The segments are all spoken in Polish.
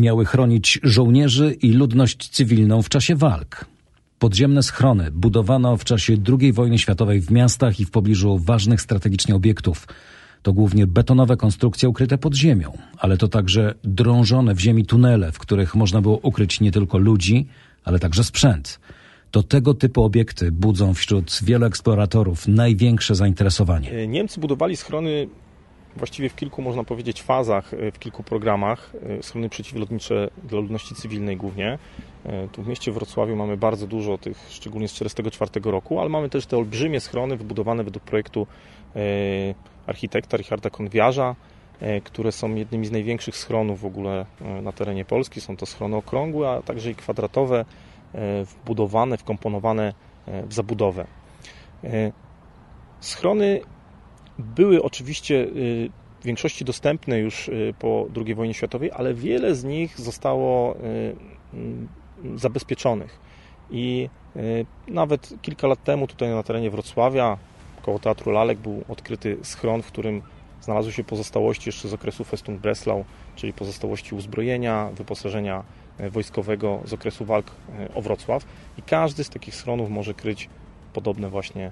Miały chronić żołnierzy i ludność cywilną w czasie walk. Podziemne schrony budowano w czasie II wojny światowej w miastach i w pobliżu ważnych strategicznie obiektów. To głównie betonowe konstrukcje ukryte pod ziemią, ale to także drążone w ziemi tunele, w których można było ukryć nie tylko ludzi, ale także sprzęt. To tego typu obiekty budzą wśród wielu eksploratorów największe zainteresowanie. Niemcy budowali schrony właściwie w kilku, można powiedzieć, fazach, e, w kilku programach. E, Schrony przeciwlotnicze dla ludności cywilnej głównie. Tu w mieście Wrocławiu mamy bardzo dużo tych, szczególnie z 1944 roku, ale mamy też te olbrzymie schrony wybudowane według projektu architekta Richarda Konwiarza, które są jednymi z największych schronów w ogóle na terenie Polski. Są to schrony okrągłe, a także i kwadratowe, wbudowane, wkomponowane w zabudowę. Schrony były oczywiście w większości dostępne już po II wojnie światowej, ale wiele z nich zostało zabezpieczonych. I nawet kilka lat temu tutaj na terenie Wrocławia, koło Teatru Lalek, był odkryty schron, w którym znalazły się pozostałości jeszcze z okresu Festung Breslau, czyli pozostałości uzbrojenia, wyposażenia wojskowego z okresu walk o Wrocław. I każdy z takich schronów może kryć podobne właśnie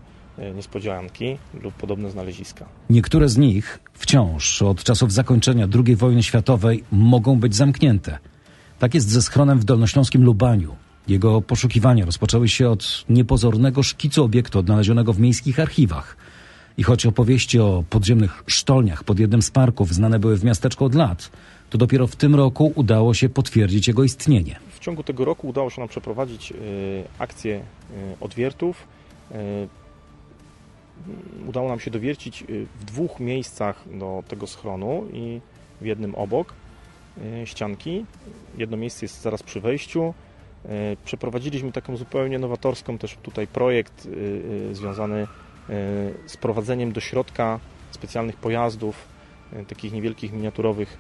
niespodzianki lub podobne znaleziska. Niektóre z nich wciąż od czasów zakończenia II wojny światowej mogą być zamknięte. Tak jest ze schronem w dolnośląskim Lubaniu. Jego poszukiwania rozpoczęły się od niepozornego szkicu obiektu odnalezionego w miejskich archiwach. I choć opowieści o podziemnych sztolniach pod jednym z parków znane były w miasteczku od lat, to dopiero w tym roku udało się potwierdzić jego istnienie. W ciągu tego roku udało się nam przeprowadzić akcję odwiertów udało nam się dowiercić w dwóch miejscach do tego schronu i w jednym obok ścianki. Jedno miejsce jest zaraz przy wejściu. Przeprowadziliśmy taką zupełnie nowatorską też tutaj projekt związany z prowadzeniem do środka specjalnych pojazdów, takich niewielkich, miniaturowych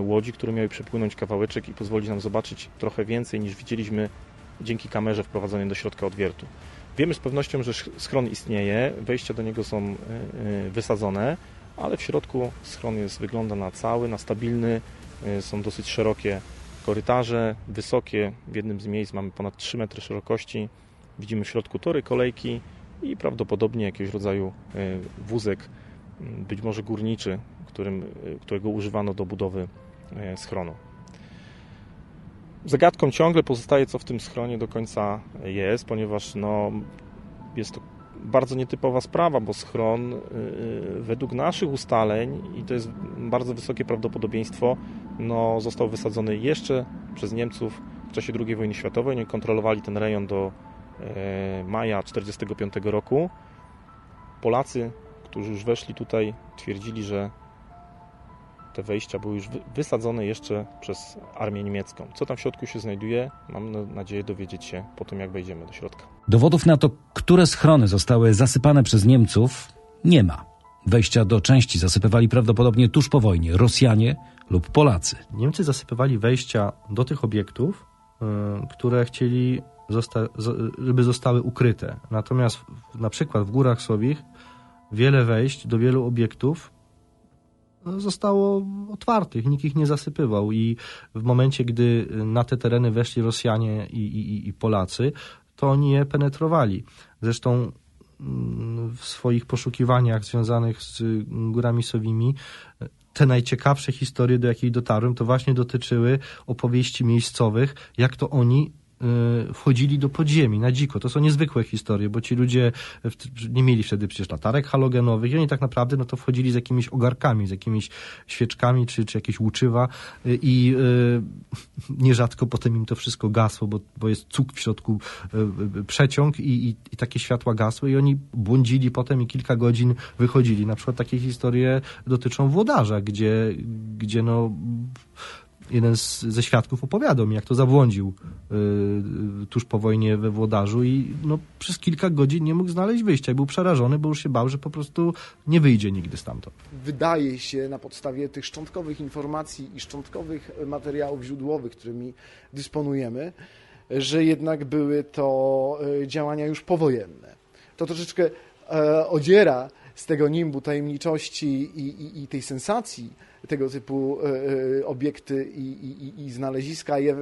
łodzi, które miały przepłynąć kawałeczek i pozwolić nam zobaczyć trochę więcej niż widzieliśmy dzięki kamerze wprowadzonej do środka odwiertu. Wiemy z pewnością, że schron istnieje, wejścia do niego są wysadzone, ale w środku schron jest, wygląda na cały, na stabilny, są dosyć szerokie korytarze, wysokie, w jednym z miejsc mamy ponad 3 metry szerokości, widzimy w środku tory, kolejki i prawdopodobnie jakiegoś rodzaju wózek, być może górniczy, którym, którego używano do budowy schronu. Zagadką ciągle pozostaje, co w tym schronie do końca jest, ponieważ no, jest to bardzo nietypowa sprawa, bo schron yy, według naszych ustaleń, i to jest bardzo wysokie prawdopodobieństwo, no, został wysadzony jeszcze przez Niemców w czasie II wojny światowej. Oni kontrolowali ten rejon do yy, maja 1945 roku. Polacy, którzy już weszli tutaj, twierdzili, że te wejścia były już wysadzone jeszcze przez armię niemiecką. Co tam w środku się znajduje, mam nadzieję dowiedzieć się po tym, jak wejdziemy do środka. Dowodów na to, które schrony zostały zasypane przez Niemców, nie ma. Wejścia do części zasypywali prawdopodobnie tuż po wojnie Rosjanie lub Polacy. Niemcy zasypywali wejścia do tych obiektów, które chcieli, żeby zostały ukryte. Natomiast na przykład w Górach Sowich wiele wejść do wielu obiektów zostało otwartych, nikt ich nie zasypywał i w momencie, gdy na te tereny weszli Rosjanie i, i, i Polacy, to oni je penetrowali. Zresztą w swoich poszukiwaniach związanych z Górami Sowimi te najciekawsze historie, do jakich dotarłem, to właśnie dotyczyły opowieści miejscowych, jak to oni wchodzili do podziemi na dziko. To są niezwykłe historie, bo ci ludzie nie mieli wtedy przecież latarek halogenowych i oni tak naprawdę no to wchodzili z jakimiś ogarkami, z jakimiś świeczkami czy, czy jakieś łuczywa i yy, nierzadko potem im to wszystko gasło, bo, bo jest cuk w środku, przeciąg i, i, i takie światła gasły i oni błądzili potem i kilka godzin wychodzili. Na przykład takie historie dotyczą włodarza, gdzie, gdzie no jeden z, ze świadków opowiadał mi, jak to zabłądził y, tuż po wojnie we Włodarzu i no, przez kilka godzin nie mógł znaleźć wyjścia i był przerażony, bo już się bał, że po prostu nie wyjdzie nigdy stamtąd. Wydaje się na podstawie tych szczątkowych informacji i szczątkowych materiałów źródłowych, którymi dysponujemy, że jednak były to działania już powojenne. To troszeczkę e, odziera z tego nimbu tajemniczości i, i, i tej sensacji tego typu e, obiekty i, i, znaleziska. Je,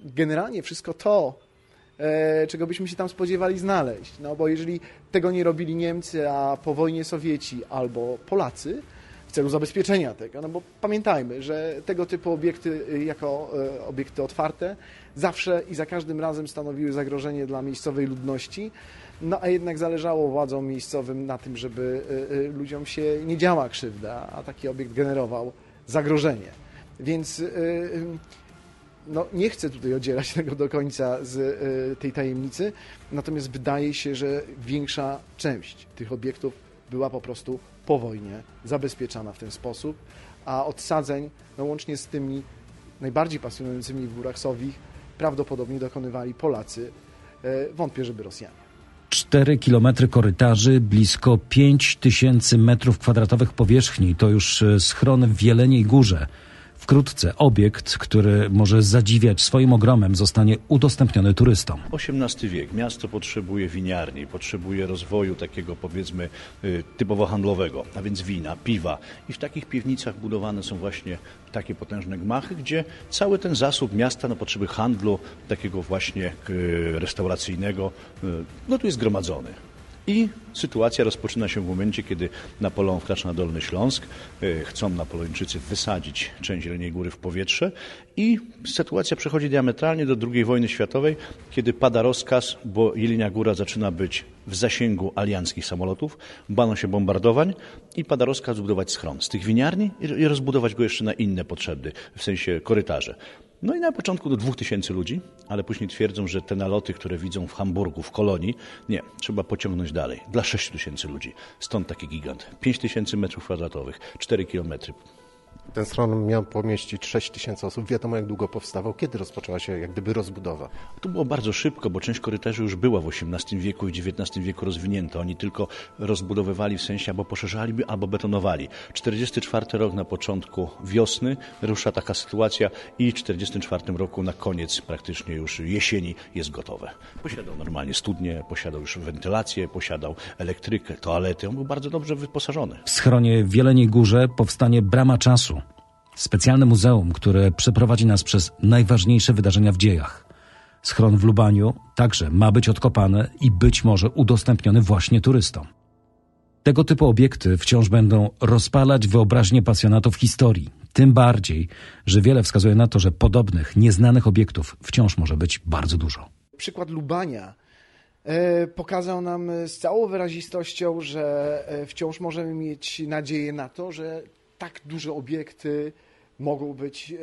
generalnie wszystko to, e, czego byśmy się tam spodziewali znaleźć. No bo jeżeli tego nie robili Niemcy, a po wojnie Sowieci albo Polacy, w celu zabezpieczenia tego, no bo pamiętajmy, że tego typu obiekty jako obiekty otwarte zawsze i za każdym razem stanowiły zagrożenie dla miejscowej ludności, no a jednak zależało władzom miejscowym na tym, żeby y, y, ludziom się nie działa krzywda, a taki obiekt generował zagrożenie. Więc y, no, nie chcę tutaj odzierać tego do końca z tej tajemnicy, natomiast wydaje się, że większa część tych obiektów była po prostu po wojnie zabezpieczana w ten sposób, a odsadzeń, no łącznie z tymi najbardziej pasjonującymi w górach Sowich, prawdopodobnie dokonywali Polacy, e, wątpię, żeby Rosjanie. 4 kilometry korytarzy, blisko 5 tysięcy metrów kwadratowych powierzchni. To już e, schron w Jeleniej Górze. Wkrótce obiekt, który może zadziwiać swoim ogromem, zostanie udostępniony turystom. XVIII wiek. Miasto potrzebuje winiarni, potrzebuje rozwoju takiego powiedzmy y, typowo handlowego, a więc wina, piwa. I w takich piwnicach budowane są właśnie takie potężne gmachy, gdzie cały ten zasób miasta na potrzeby handlu, takiego właśnie y, restauracyjnego, y, no tu jest zgromadzony. I sytuacja rozpoczyna się w momencie, kiedy Napoleon wkracza na Dolny Śląsk. E, chcą Napoleończycy wysadzić część Jeleniej Góry w powietrze i sytuacja przechodzi diametralnie do II wojny światowej, kiedy pada rozkaz, bo Jelenia Góra zaczyna być w zasięgu alianckich samolotów, bano się bombardowań i pada rozkaz zbudować schron z tych winiarni i rozbudować go jeszcze na inne potrzeby, w sensie korytarze. No i na początku do 2000 ludzi, ale później twierdzą, że te naloty, które widzą w Hamburgu, w Kolonii, nie, trzeba pociągnąć dalej. Dla 6000 ludzi. Stąd taki gigant. 5000 metrów kwadratowych, 4 kilometry. Ten schron miał pomieścić 6 tysięcy osób. Wiadomo, jak długo powstawał, kiedy rozpoczęła się jak gdyby rozbudowa. To było bardzo szybko, bo część korytarzy już była w XVIII wieku i XIX wieku rozwinięta. Oni tylko rozbudowywali w sensie albo poszerzali, albo betonowali. 44 rok na początku wiosny rusza taka sytuacja i w 44 roku na koniec praktycznie już jesieni jest gotowe. Posiadał normalnie studnie, posiadał już wentylację, posiadał elektrykę, toalety. On był bardzo dobrze wyposażony. W schronie w Jeleniej Górze powstanie brama czasu Specjalne muzeum, które przeprowadzi nas przez najważniejsze wydarzenia w dziejach. Schron w Lubaniu także ma być odkopane i być może udostępniony właśnie turystom. Tego typu obiekty wciąż będą rozpalać wyobraźnię pasjonatów historii. Tym bardziej, że wiele wskazuje na to, że podobnych, nieznanych obiektów wciąż może być bardzo dużo. Przykład Lubania e, pokazał nam z całą wyrazistością, że e, wciąż możemy mieć nadzieję na to, że tak duże obiekty mogą być e,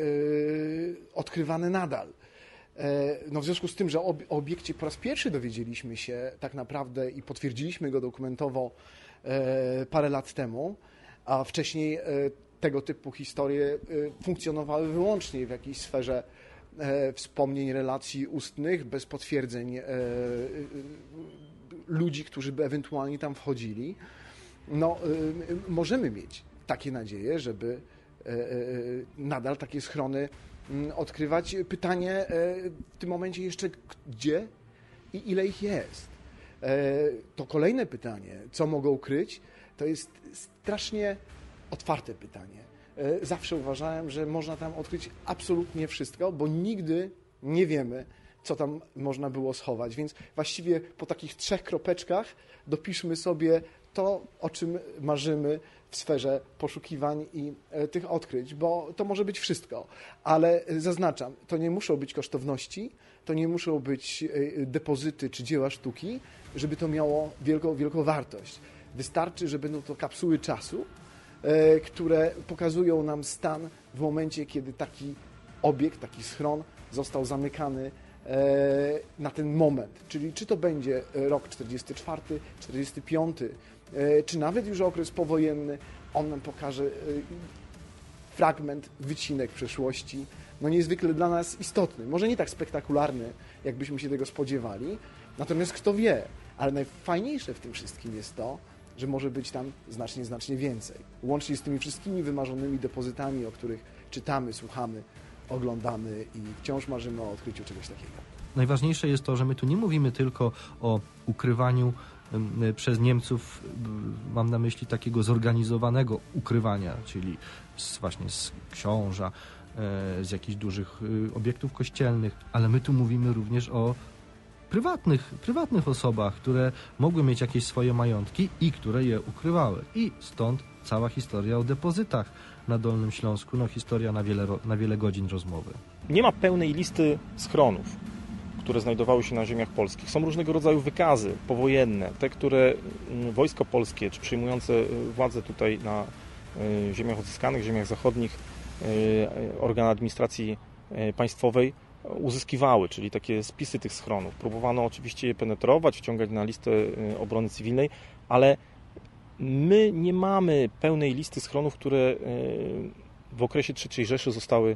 odkrywane nadal. E, no w związku z tym, że o obiekcie po raz pierwszy dowiedzieliśmy się tak naprawdę i potwierdziliśmy go dokumentowo e, parę lat temu, a wcześniej tego typu historie funkcjonowały wyłącznie w jakiejś sferze wspomnień, relacji ustnych, bez potwierdzeń ludzi, którzy by ewentualnie tam wchodzili. No, możemy mieć takie nadzieje, żeby E, e, nadal takie schrony mm, odkrywać. Pytanie e, w tym momencie jeszcze gdzie i ile ich jest. To kolejne pytanie, co mogą kryć, to jest strasznie otwarte pytanie. Zawsze uważałem, że można tam odkryć absolutnie wszystko, bo nigdy nie wiemy, co tam można było schować. Więc właściwie po takich trzech kropeczkach dopiszmy sobie to, o czym marzymy w sferze poszukiwań i e, tych odkryć, bo to może być wszystko. Ale e, zaznaczam, to nie muszą być kosztowności, to nie muszą być e, depozyty czy dzieła sztuki, żeby to miało wielką, wielką wartość. Wystarczy, że będą to kapsuły czasu, które pokazują nam stan w momencie, kiedy taki obiekt, taki schron został zamykany na ten moment. Czyli czy to będzie rok 44, 45, E, czy nawet już okres powojenny, on nam pokaże e, fragment, wycinek przeszłości, no niezwykle dla nas istotny. Może nie tak spektakularny, jakbyśmy się tego spodziewali, natomiast kto wie, ale najfajniejsze w tym wszystkim jest to, że może być tam znacznie, znacznie więcej. Łącznie z tymi wszystkimi wymarzonymi depozytami, o których czytamy, słuchamy, oglądamy i wciąż marzymy o odkryciu czegoś takiego. Najważniejsze jest to, że my tu nie mówimy tylko o ukrywaniu przez Niemców, mam na myśli takiego zorganizowanego ukrywania, czyli z, właśnie z książa, e, z jakichś dużych y, obiektów kościelnych, ale my tu mówimy również o prywatnych, prywatnych osobach, które mogły mieć jakieś swoje majątki i które je ukrywały. I stąd cała historia o depozytach na Dolnym Śląsku, no historia na wiele, na wiele godzin rozmowy. Nie ma pełnej listy schronów, które znajdowały się na ziemiach polskich. Są różnego rodzaju wykazy powojenne, te, które mm, wojsko polskie, czy przyjmujące y, władzę tutaj na y, ziemiach odzyskanych, ziemiach zachodnich, y, organy administracji państwowej uzyskiwały, czyli takie spisy tych schronów. Próbowano oczywiście je penetrować, wciągać na listę obrony cywilnej, ale my nie mamy pełnej listy schronów, które w okresie III Rzeszy zostały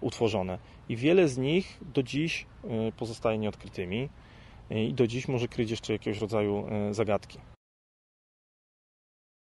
utworzone. I wiele z nich do dziś y, pozostaje nieodkrytymi y, i do dziś może kryć jeszcze jakiegoś rodzaju zagadki.